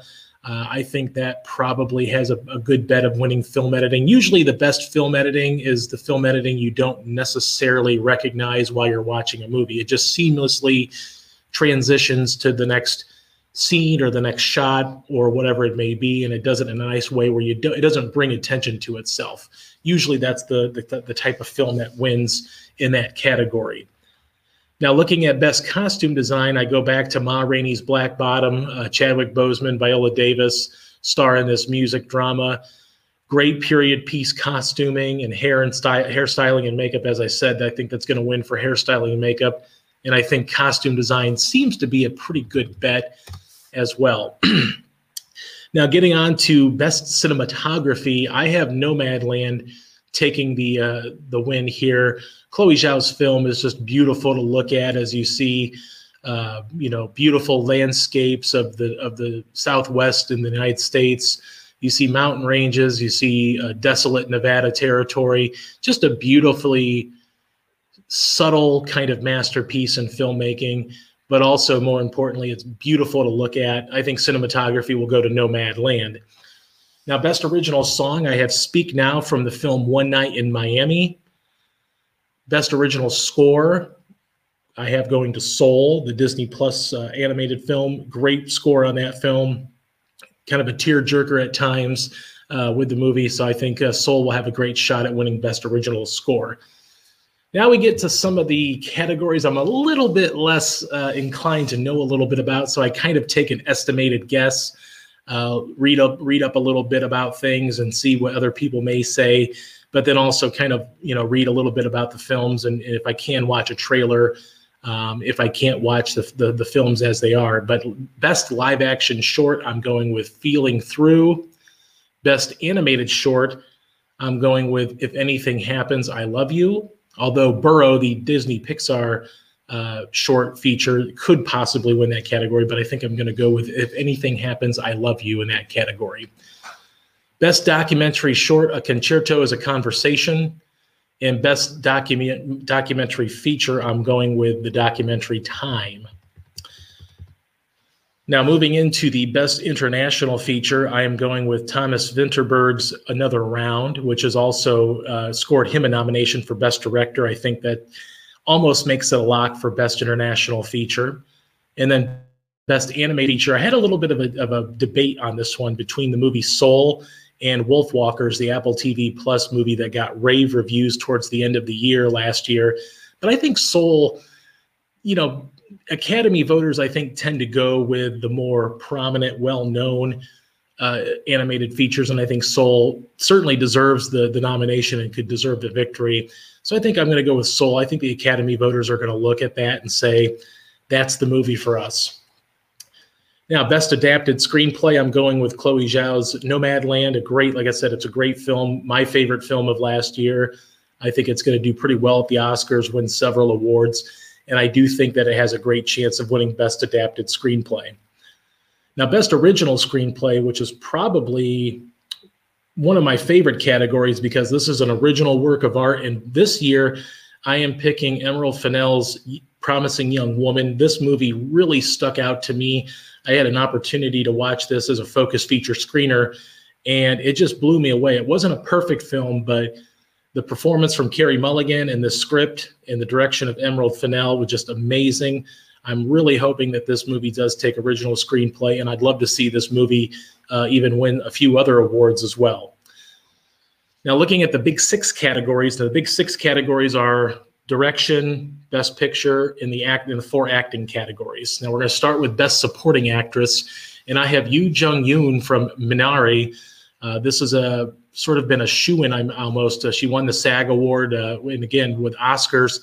Uh, I think that probably has a, a, good bet of winning film editing. Usually, the best film editing is the film editing you don't necessarily recognize while you're watching a movie. It just seamlessly transitions to the next scene or the next shot or whatever it may be, and it does it in a nice way where you do, it doesn't bring attention to itself. Usually, that's the, the the type of film that wins in that category. Now, looking at best costume design, I go back to Ma Rainey's Black Bottom, uh, Chadwick Boseman, Viola Davis star in this music drama. Great period piece costuming and hair and style, hairstyling and makeup. As I said, I think that's going to win for hairstyling and makeup. And I think costume design seems to be a pretty good bet as well. [CLEARS THROAT] now, getting on to best cinematography, I have Nomadland taking the uh, the win here. Chloe Zhao's film is just beautiful to look at as you see, uh, you know, beautiful landscapes of the of the Southwest in the United States. You see mountain ranges, you see uh, desolate Nevada territory. Just a beautifully subtle kind of masterpiece in filmmaking, but also more importantly, it's beautiful to look at. I think cinematography will go to Nomadland. Now, best original song, I have Speak Now from the film One Night in Miami. Best original score, I have going to Soul, the Disney Plus uh, animated film. Great score on that film. Kind of a tearjerker at times uh, with the movie. So I think uh, Soul will have a great shot at winning Best Original Score. Now we get to some of the categories I'm a little bit less uh, inclined to know a little bit about. So I kind of take an estimated guess, uh, read up read up a little bit about things, and see what other people may say but then also kind of you know read a little bit about the films and, if I can watch a trailer. Um, if I can't watch the, the, the films as they are, but best live action short, I'm going with Feeling Through. Best animated short, I'm going with If Anything Happens, I Love You. Although Burrow, the Disney Pixar uh, short feature, could possibly win that category, but I think I'm going to go with If Anything Happens, I Love You in that category. Best documentary short, A Concerto is a Conversation. And best document documentary feature, I'm going with the documentary Time. Now, moving into the best international feature, I am going with Thomas Vinterberg's Another Round, which has also uh, scored him a nomination for Best Director. I think that almost makes it a lock for Best International Feature. And then Best Animated Feature, I had a little bit of a, of a debate on this one between the movie Soul and Wolfwalkers, the Apple TV Plus movie that got rave reviews towards the end of the year last year. But I think Soul, you know, Academy voters, I think, tend to go with the more prominent, well known uh, animated features. And I think Soul certainly deserves the, the nomination and could deserve the victory. So I think I'm going to go with Soul. I think the Academy voters are going to look at that and say, that's the movie for us. Now, best adapted screenplay, I'm going with Chloe Zhao's Nomadland. A great, like I said, it's a great film. My favorite film of last year. I think it's going to do pretty well at the Oscars, win several awards, and I do think that it has a great chance of winning best adapted screenplay. Now, best original screenplay, which is probably one of my favorite categories because this is an original work of art, and this year I am picking Emerald Fennell's Promising Young Woman. This movie really stuck out to me. I had an opportunity to watch this as a focus feature screener, and it just blew me away. It wasn't a perfect film, but the performance from Carey Mulligan and the script and the direction of Emerald Fennell was just amazing. I'm really hoping that this movie does take original screenplay, and I'd love to see this movie uh, even win a few other awards as well. Now, looking at the big six categories, the big six categories are direction, best picture, in the act in the four acting categories. Now we're going to start with best supporting actress, and I have Yuh-Jung Youn from Minari. Uh, this is a sort of been a shoe in. I'm almost. Uh, she won the SAG award, uh, and again with Oscars,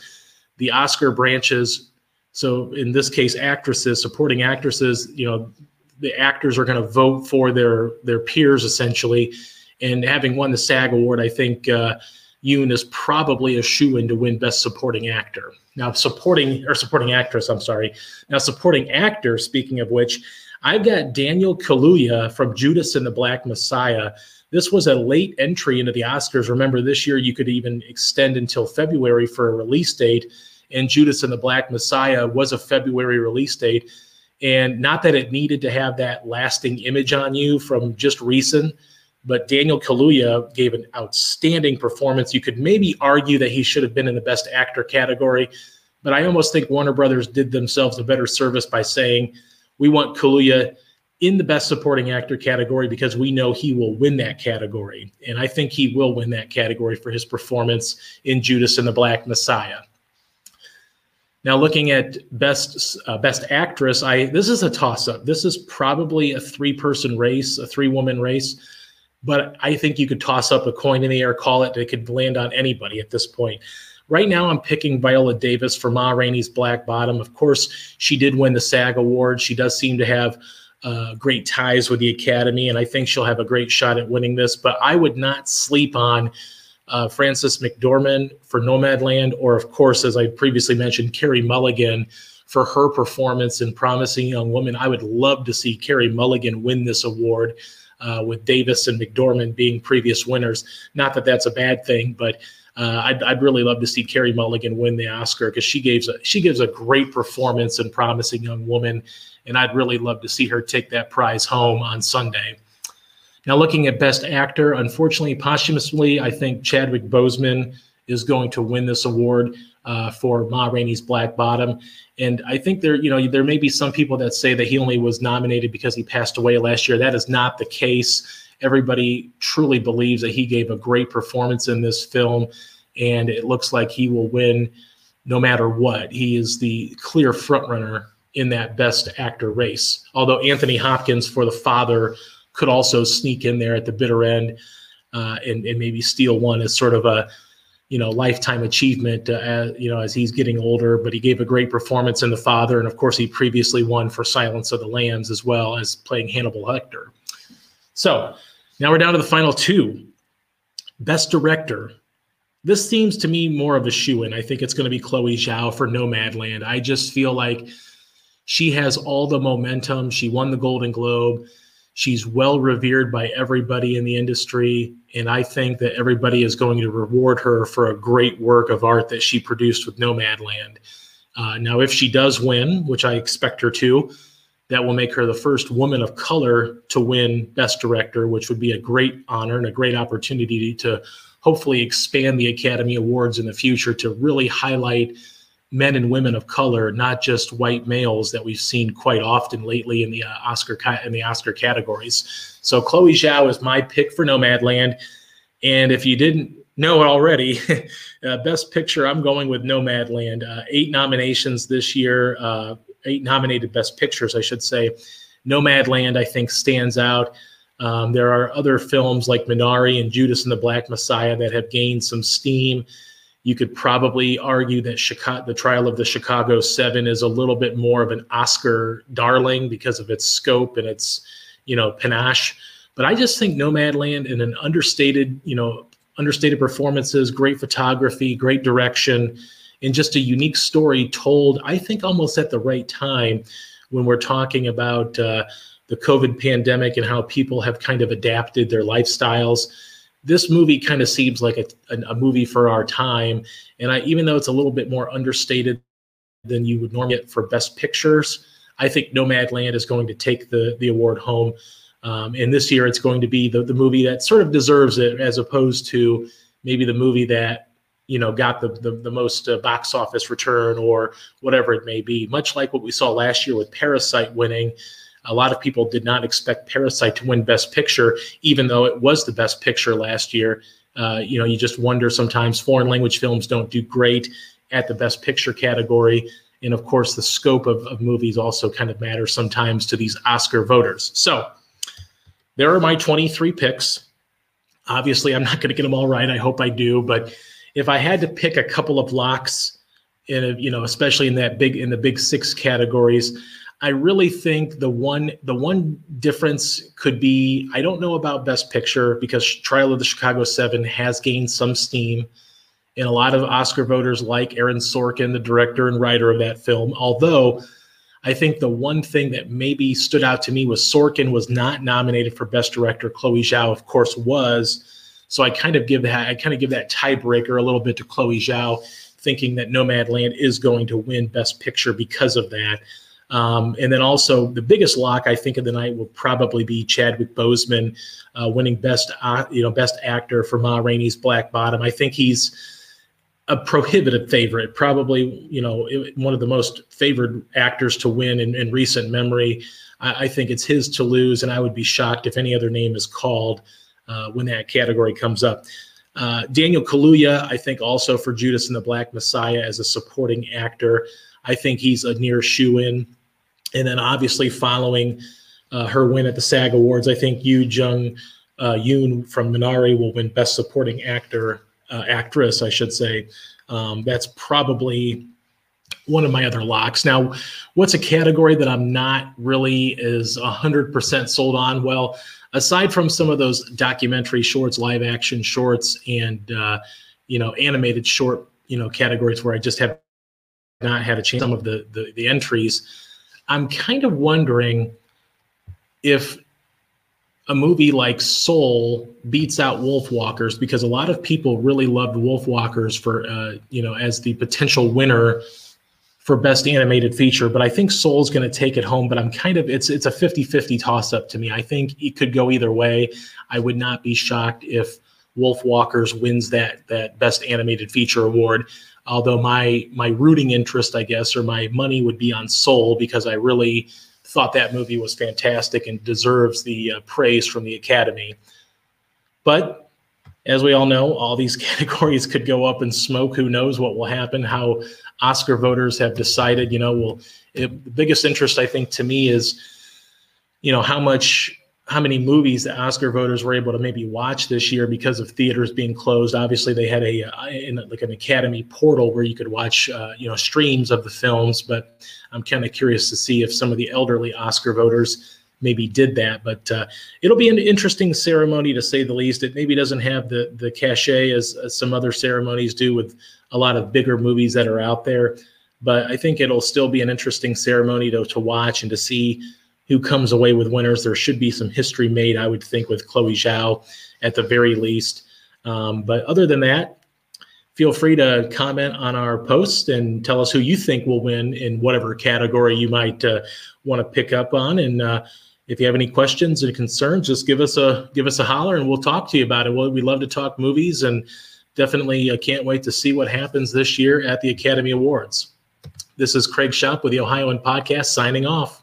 the Oscar branches. So in this case, actresses, supporting actresses. You know, the actors are going to vote for their their peers essentially, and having won the SAG award, I think. Uh, Youn is probably a shoe in to win Best Supporting Actor. Now, supporting or supporting actress, I'm sorry. Now, supporting actor. Speaking of which, I've got Daniel Kaluuya from Judas and the Black Messiah. This was a late entry into the Oscars. Remember, this year you could even extend until February for a release date. And Judas and the Black Messiah was a February release date. And not that it needed to have that lasting image on you from just recent, but Daniel Kaluuya gave an outstanding performance. You could maybe argue that he should have been in the best actor category, but I almost think Warner Brothers did themselves a better service by saying, we want Kaluuya in the best supporting actor category because we know he will win that category. And I think he will win that category for his performance in Judas and the Black Messiah. Now, looking at best uh, best actress, I this is a toss up. This is probably a three person race, a three woman race, but I think you could toss up a coin in the air, call it. It could land on anybody at this point. Right now, I'm picking Viola Davis for Ma Rainey's Black Bottom. Of course, she did win the SAG award. She does seem to have uh, great ties with the Academy, and I think she'll have a great shot at winning this. But I would not sleep on uh, Frances McDormand for Nomadland, or of course, as I previously mentioned, Carey Mulligan for her performance in Promising Young Woman. I would love to see Carey Mulligan win this award. Uh, with Davis and McDormand being previous winners. Not that that's a bad thing, but uh, I'd, I'd, really love to see Carey Mulligan win the Oscar because she gives a, she gives a great performance in Promising Young Woman, and I'd really love to see her take that prize home on Sunday. Now, looking at Best Actor, unfortunately, posthumously, I think Chadwick Boseman is going to win this award uh, for Ma Rainey's Black Bottom. And I think there, you know, there may be some people that say that he only was nominated because he passed away last year. That is not the case. Everybody truly believes that he gave a great performance in this film, and it looks like he will win no matter what. He is the clear frontrunner in that Best Actor race. Although Anthony Hopkins for the father could also sneak in there at the bitter end uh, and, and maybe steal one as sort of a you know lifetime achievement uh, as, you know as he's getting older. But he gave a great performance in the father and of course he previously won for silence of the lambs as well as playing hannibal lecter. So now we're down to the final two. Best director. This seems to me more of a shoe in i think it's going to be chloe zhao for nomadland. I just feel like she has all the momentum. She won the golden globe She's well revered by everybody in the industry. And I think that everybody is going to reward her for a great work of art that she produced with Nomadland. Uh, now, if she does win, which I expect her to, that will make her the first woman of color to win Best Director, which would be a great honor and a great opportunity to hopefully expand the Academy Awards in the future to really highlight men and women of color, not just white males that we've seen quite often lately in the uh, Oscar in the Oscar categories. So Chloe Zhao is my pick for Nomadland, and if you didn't know it already, [LAUGHS] uh, Best Picture I'm going with Nomadland. Uh, eight nominations this year, uh, eight nominated Best Pictures, I should say. Nomadland I think stands out. Um, there are other films like Minari and Judas and the Black Messiah that have gained some steam. You could probably argue that Chicago, the trial of the Chicago Seven is a little bit more of an Oscar darling because of its scope and its, you know, panache. But I just think Nomadland in an understated, you know, understated performances, great photography, great direction, and just a unique story told, I think almost at the right time when we're talking about uh, the COVID pandemic and how people have kind of adapted their lifestyles this movie kind of seems like a, a, movie for our time. And I, even though it's a little bit more understated than you would normally get for Best Pictures, I think Nomadland is going to take the the award home. Um, and this year, it's going to be the the movie that sort of deserves it, as opposed to maybe the movie that you know got the the, the most uh, box office return or whatever it may be. Much like what we saw last year with Parasite winning. A lot of people did not expect Parasite to win Best Picture, even though it was the best picture last year. Uh, you know, you just wonder sometimes foreign language films don't do great at the Best Picture category. And of course, the scope of, of movies also kind of matters sometimes to these Oscar voters. So there are my 23 picks. Obviously, I'm not going to get them all right. I hope I do. But if I had to pick a couple of locks, in a, you know, especially in that big in the big six categories, I really think the one the one difference could be I don't know about Best Picture because Trial of the Chicago Seven has gained some steam, and a lot of Oscar voters like Aaron Sorkin, the director and writer of that film. Although I think the one thing that maybe stood out to me was Sorkin was not nominated for Best Director. Chloe Zhao, of course, was. So I kind of give that I kind of give that tiebreaker a little bit to Chloe Zhao thinking that Nomadland is going to win Best Picture because of that. Um, and then also the biggest lock I think of the night will probably be Chadwick Boseman uh, winning best uh, you know best actor for Ma Rainey's Black Bottom. I think he's a prohibitive favorite, probably you know one of the most favored actors to win in, in recent memory. I, I, think it's his to lose, and I would be shocked if any other name is called uh, when that category comes up. Uh, Daniel Kaluuya, I think also for Judas and the Black Messiah as a supporting actor. I think he's a near shoe in. And then obviously following uh, her win at the SAG Awards, I think Yuh-Jung uh, Youn from Minari will win Best Supporting Actor, uh, actress, I should say. Um, that's probably one of my other locks. Now, what's a category that I'm not really as 100% sold on? Well, aside from some of those documentary shorts, live action shorts, and uh, you know animated short, you know categories where I just have not had a chance. Some of the, the, the entries I'm kind of wondering if a movie like Soul beats out Wolfwalkers because a lot of people really loved Wolfwalkers for uh, you know as the potential winner for best animated feature but I think Soul's going to take it home but I'm kind of it's it's a 50-50 toss up to me. I think it could go either way. I would not be shocked if Wolfwalkers wins that that best animated feature award although my my rooting interest i guess or my money would be on soul because i really thought that movie was fantastic and deserves the uh, praise from the academy. But as we all know all these [LAUGHS] categories could go up in smoke. Who knows what will happen how oscar voters have decided you know well it, the biggest interest i think to me is you know how much how many movies the Oscar voters were able to maybe watch this year because of theaters being closed. Obviously, they had a uh, in, like an Academy portal where you could watch uh, you know streams of the films. But I'm kind of curious to see if some of the elderly Oscar voters maybe did that. But uh, it'll be an interesting ceremony to say the least. It maybe doesn't have the the cachet as, as some other ceremonies do with a lot of bigger movies that are out there. But I think it'll still be an interesting ceremony to to watch and to see who comes away with winners. There should be some history made, I would think, with Chloe Zhao at the very least. Um, but other than that, feel free to comment on our post and tell us who you think will win in whatever category you might uh, want to pick up on. And uh, if you have any questions and concerns, just give us a give us a holler and we'll talk to you about it. Well, we love to talk movies and definitely uh, can't wait to see what happens this year at the Academy Awards. This is Craig Shoup with the Ohioan Podcast signing off.